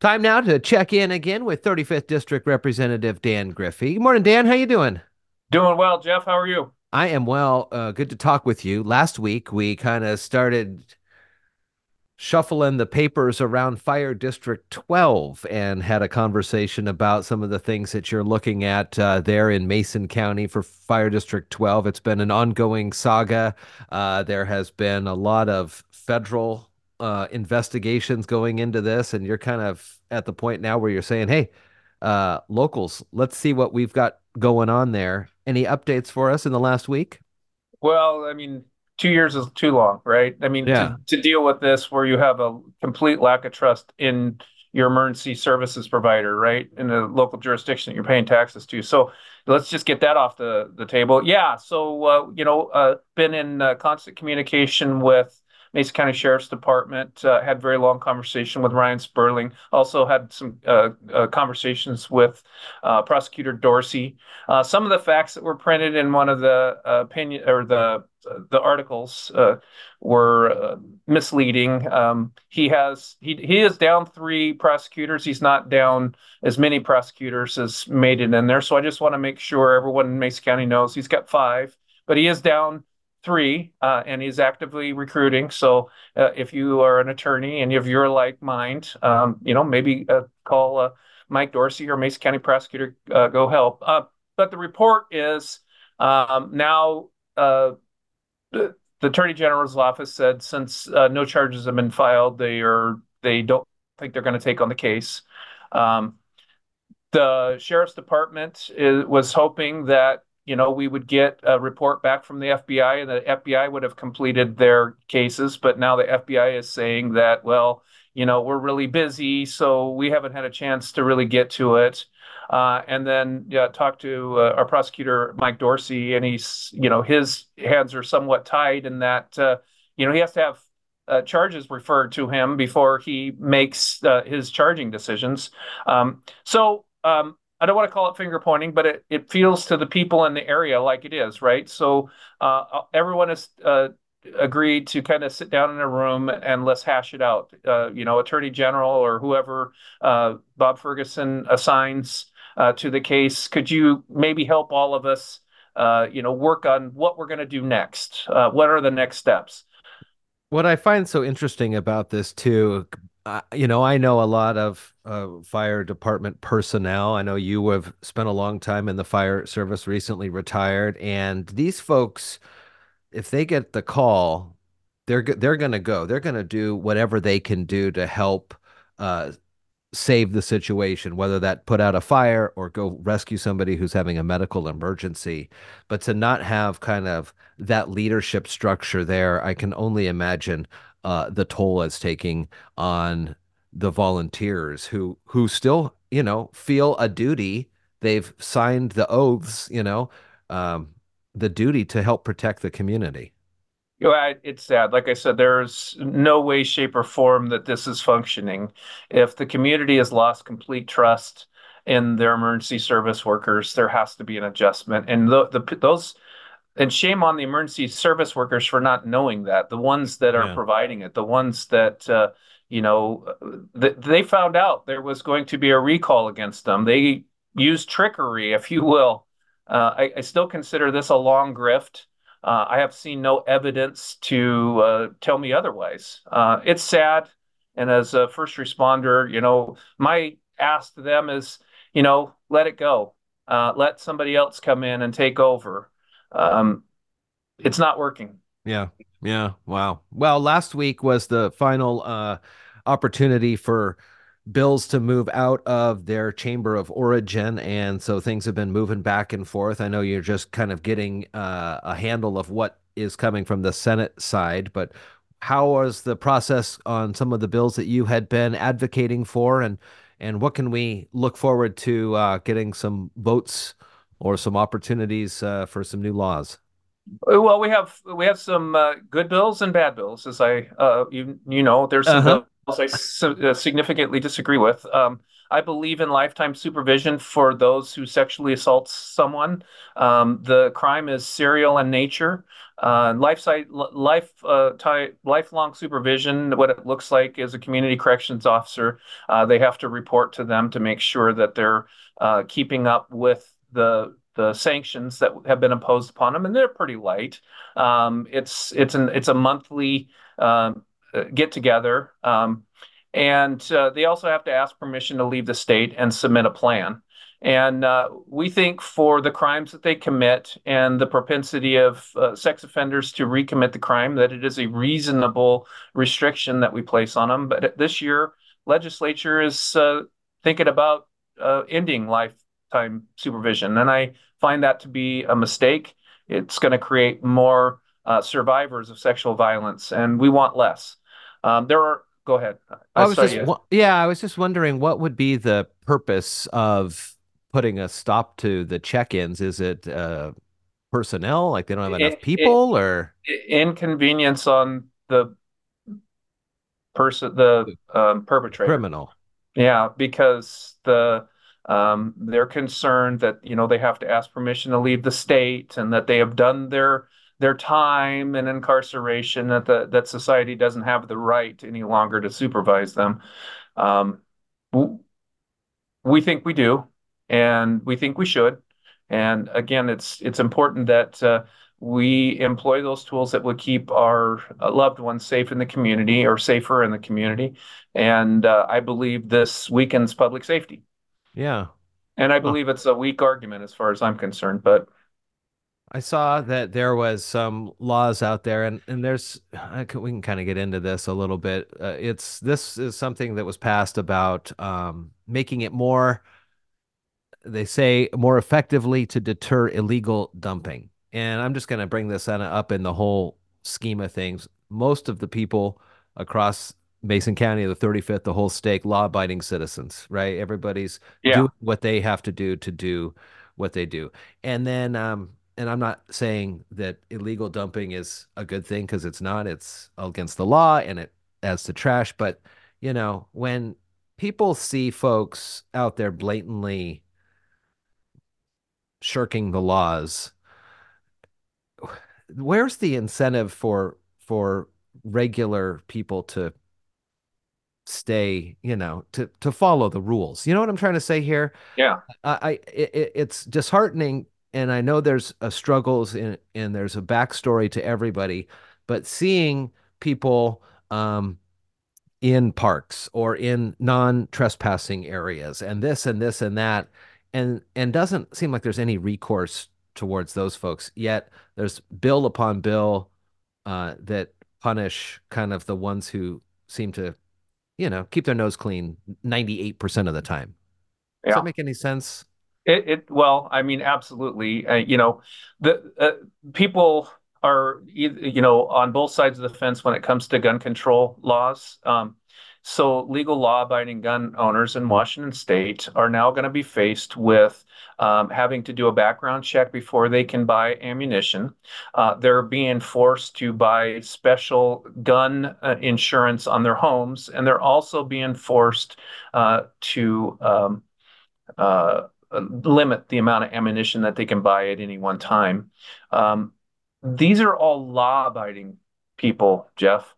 Time now to check in again with 35th District Representative Dan Griffey. Good morning, Dan. How you doing? Doing well, Jeff. How are you? I am well. Uh, good to talk with you. Last week we kind of started shuffling the papers around Fire District 12 and had a conversation about some of the things that you're looking at uh, there in Mason County for Fire District 12. It's been an ongoing saga. Uh, there has been a lot of federal uh, investigations going into this, and you're kind of at the point now where you're saying, hey, uh, locals, let's see what we've got going on there. Any updates for us in the last week? Well, I mean, two years is too long, right? I mean, yeah. to, to deal with this where you have a complete lack of trust in your emergency services provider, right? In the local jurisdiction that you're paying taxes to. So let's just get that off the, the table. Yeah. So, uh, you know, uh, been in uh, constant communication with Mason County Sheriff's Department. Uh, had very long conversation with Ryan Spurling. Also had some uh, uh, conversations with uh, Prosecutor Dorcy. Uh, some of the facts that were printed in one of the uh, opinion or the the articles were misleading. Um, he has he he is down three prosecutors. He's not down as many prosecutors as made it in there. So I just want to make sure everyone in Mason County knows he's got five, but he is down three, uh, and he's actively recruiting. So uh, if you are an attorney and if you're like mind, um, you know, maybe uh, call uh, Mike Dorcy or Mason County prosecutor, uh, go help. Uh, but the report is um, now the, the, attorney general's office said since no charges have been filed, they are they don't think they're going to take on the case. Um, the sheriff's department is, was hoping that you know, we would get a report back from the FBI and the FBI would have completed their cases. But now the FBI is saying that, well, you know, we're really busy, so we haven't had a chance to really get to it. Uh, and then yeah, talk to uh, our prosecutor, Mike Dorcy, and he's, you know, his hands are somewhat tied in that, uh, you know, he has to have uh, charges referred to him before he makes uh, his charging decisions. Um, so um, I don't want to call it finger pointing, but it, it feels to the people in the area like it is, right? So uh, uh everyone has uh, agreed to kind of sit down in a room and let's hash it out. Uh, you know, Attorney General or whoever uh, Bob Ferguson assigns uh, to the case, could you maybe help all of us, you know, work on what we're going to do next? what are the next steps? What I find so interesting about this too, you know, I know a lot of uh, fire department personnel. I know you have spent a long time in the fire service, recently retired, and these folks, if they get the call, they're they're going to go. They're going to do whatever they can do to help uh, save the situation, whether that put out a fire or go rescue somebody who's having a medical emergency. But to not have kind of that leadership structure there, I can only imagine uh, the toll it's taking on the volunteers who who still you know feel a duty. They've signed the oaths, you know, um, the duty to help protect the community. You know, it's sad. Like I said, there's no way, shape, or form that this is functioning. If the community has lost complete trust in their emergency service workers, there has to be an adjustment. And the, the those and shame on the emergency service workers for not knowing that the ones that are yeah. providing it the ones that uh, you know th- they found out there was going to be a recall against them. They used trickery if you will. Uh, I, I, still consider this a long grift. Uh, i have seen no evidence to uh, tell me otherwise. Uh, it's sad. And as a first responder you know my ask to them is you know let it go. Uh, let somebody else come in and take over um, it's not working. Yeah. Yeah. Wow. Well, last week was the final uh, opportunity for bills to move out of their chamber of origin. And so things have been moving back and forth. I know you're just kind of getting uh, a handle of what is coming from the Senate side, but how was the process on some of the bills that you had been advocating for and and what can we look forward to uh, getting some votes or some opportunities uh, for some new laws? Well, we have we have some uh, good bills and bad bills, as I uh, you you know. There's some uh-huh. I uh, significantly disagree with. Um, I believe in lifetime supervision for those who sexually assault someone. Um, the crime is serial in nature. Uh, life, life, uh, lifelong supervision. What it looks like is a community corrections officer. Uh, they have to report to them to make sure that they're uh, keeping up with the the sanctions that have been imposed upon them, and they're pretty light. Um, it's it's an it's a monthly um, get together. Um, and uh, they also have to ask permission to leave the state and submit a plan. And uh, we think for the crimes that they commit and the propensity of uh, sex offenders to recommit the crime, that it is a reasonable restriction that we place on them. But this year, legislature is uh, thinking about uh, ending lifetime supervision. And I find that to be a mistake. It's going to create more survivors of sexual violence, and we want less. Um, there are. Go ahead. I, I was just yeah. I was just wondering what would be the purpose of putting a stop to the check-ins. Is it uh, personnel? Like they don't have enough it, people, it, or inconvenience on the person, the um, perpetrator, criminal. Yeah, because the um, they're concerned that you know they have to ask permission to leave the state and that they have done their their time and incarceration that the, that society doesn't have the right any longer to supervise them. Um, we think we do, and we think we should. And again, it's it's important that uh, we employ those tools that will keep our uh, loved ones safe in the community or safer in the community. And uh, I believe this weakens public safety. Yeah. And I believe it's a weak argument as far as I'm concerned, but I saw that there was some laws out there, and and there's can, we can kind of get into this a little bit. Uh, it's this is something that was passed about um, making it more. They say more effectively to deter illegal dumping, and I'm just going to bring this up in the whole scheme of things. Most of the people across Mason County, the 35th, the whole state, law-abiding citizens, right? Everybody's yeah. doing what they have to do to do what they do, and then um, and I'm not saying that illegal dumping is a good thing because it's not. It's against the law and it adds to trash. But, you know, when people see folks out there blatantly shirking the laws, where's the incentive for for regular people to stay, you know, to to follow the rules? You know what I'm trying to say here? Yeah. I, I it, it's disheartening and I know there's a struggles in, and there's a backstory to everybody, but seeing people um, in parks or in non-trespassing areas and this and this and that, and and doesn't seem like there's any recourse towards those folks yet. There's bill upon bill uh, that punish kind of the ones who seem to, you know, keep their nose clean 98% of the time. Does yeah. that make any sense? It, it well, I mean, absolutely. Uh, you know, the uh, people are you know on both sides of the fence when it comes to gun control laws. Um, so legal law-abiding gun owners in Washington State are now going to be faced with um, having to do a background check before they can buy ammunition. Uh, they're being forced to buy special gun uh, insurance on their homes, and they're also being forced uh, to um, uh, limit the amount of ammunition that they can buy at any one time. Um, these are all law-abiding people, Jeff.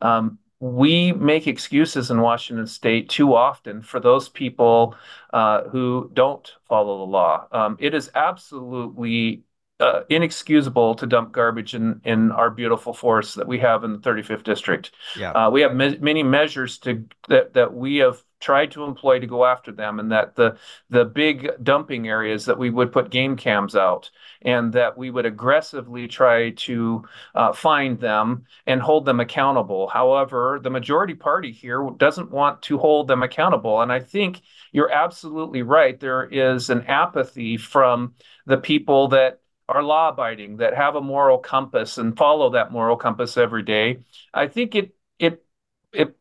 Um, we make excuses in Washington State too often for those people uh, who don't follow the law. Um, it is absolutely uh, inexcusable to dump garbage in, in our beautiful forests that we have in the 35th district. Yeah. Uh, we have me- many measures to that that we have tried to employ to go after them and that the the big dumping areas that we would put game cams out and that we would aggressively try to uh, find them and hold them accountable. However the majority party here doesn't want to hold them accountable and i think you're absolutely right. There is an apathy from the people that are law abiding that have a moral compass and follow that moral compass every day. I think it it it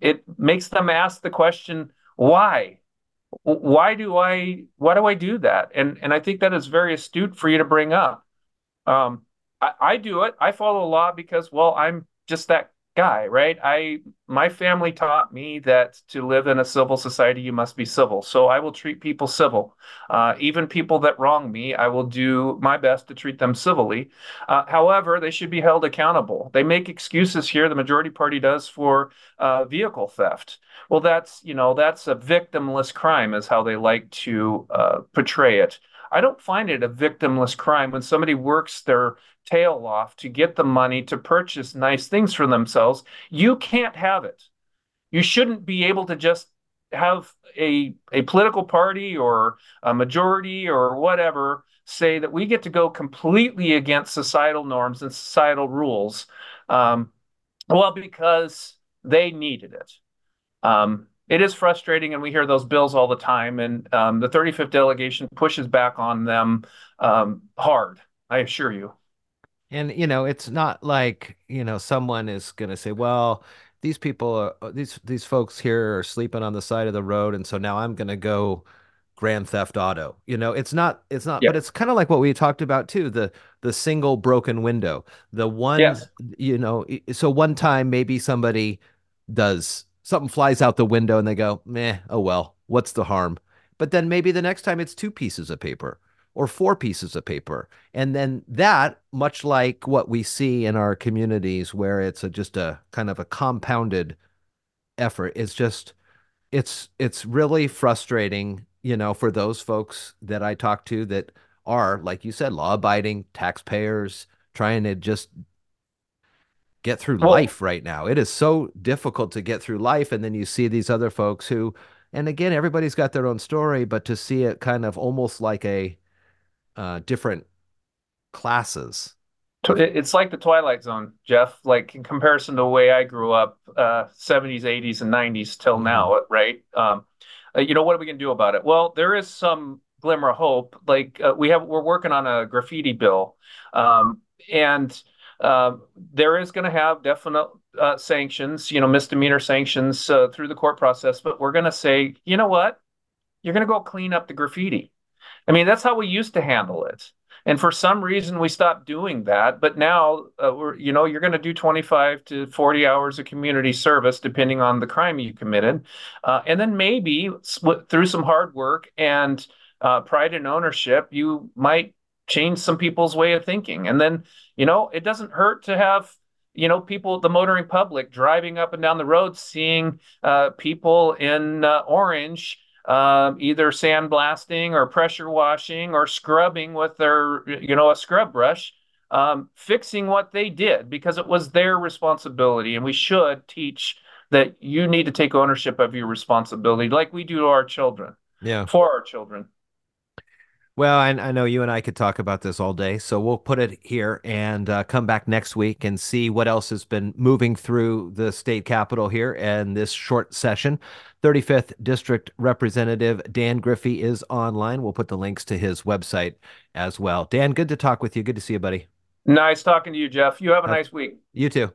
it makes them ask the question, why? Why do I why do I do that? And and I think that is very astute for you to bring up. Um, I, I do it. I follow law because well, I'm just that guy, right? I my family taught me that to live in a civil society, you must be civil. So I will treat people civil. Uh, even people that wrong me, I will do my best to treat them civilly. Uh, however, they should be held accountable. They make excuses here, the majority party does, for uh, vehicle theft. Well, that's you know that's a victimless crime, is how they like to uh, portray it. I don't find it a victimless crime when somebody works their tail off to get the money to purchase nice things for themselves. You can't have it. You shouldn't be able to just have a a political party or a majority or whatever say that we get to go completely against societal norms and societal rules. Um, well, because they needed it. Um, it is frustrating, and we hear those bills all the time. And um, the 35th delegation pushes back on them um, hard. I assure you. And you know, it's not like you know someone is going to say, "Well, these people, are, uh, these these folks here are sleeping on the side of the road, and so now I'm going to go Grand Theft Auto." You know, it's not, it's not, but it's kind of like what we talked about too the the single broken window, the one, Yes. you know, so one time maybe somebody does something flies out the window and they go, meh, oh well, what's the harm? But then maybe the next time it's two pieces of paper or four pieces of paper. And then that, much like what we see in our communities where it's a, just a kind of a compounded effort, it's just it's it's really frustrating, you know, for those folks that I talk to that are, like you said, law-abiding taxpayers trying to just get through life right now. It is so difficult to get through life. And then you see these other folks who, and again, everybody's got their own story, but to see it kind of almost like a uh, different classes it's like the Twilight Zone, Jeff. Like in comparison to the way I grew up, uh, 70s, 80s, and 90s till Mhm. now, right? Um, uh, you know, what are we gonna do about it? Well, there is some glimmer of hope. Like uh, we have, we're working on a graffiti bill, um, and um, there is going to have definite uh, sanctions, you know, misdemeanor sanctions uh, through the court process. But we're going to say, you know what? You're going to go clean up the graffiti. I mean, that's how we used to handle it. And for some reason, we stopped doing that. But now, uh, we're, you know, you're going to do 25 to 40 hours of community service, depending on the crime you committed. Uh, and then maybe through some hard work and uh, pride and ownership, you might change some people's way of thinking. And then, you know, it doesn't hurt to have you know, people, the motoring public driving up and down the road, seeing uh, people in uh, orange um, either sandblasting or pressure washing or scrubbing with their, you know, a scrub brush, um, fixing what they did because it was their responsibility. And we should teach that you need to take ownership of your responsibility like we do to our children, yeah. for our children. Well, I, I know you and I could talk about this all day, so we'll put it here and uh, come back next week and see what else has been moving through the state capitol here and this short session. 35th District Representative Dan Griffey is online. We'll put the links to his website as well. Dan, good to talk with you. Good to see you, buddy. Nice talking to you, Jeff. You have a Uh, nice week. you too.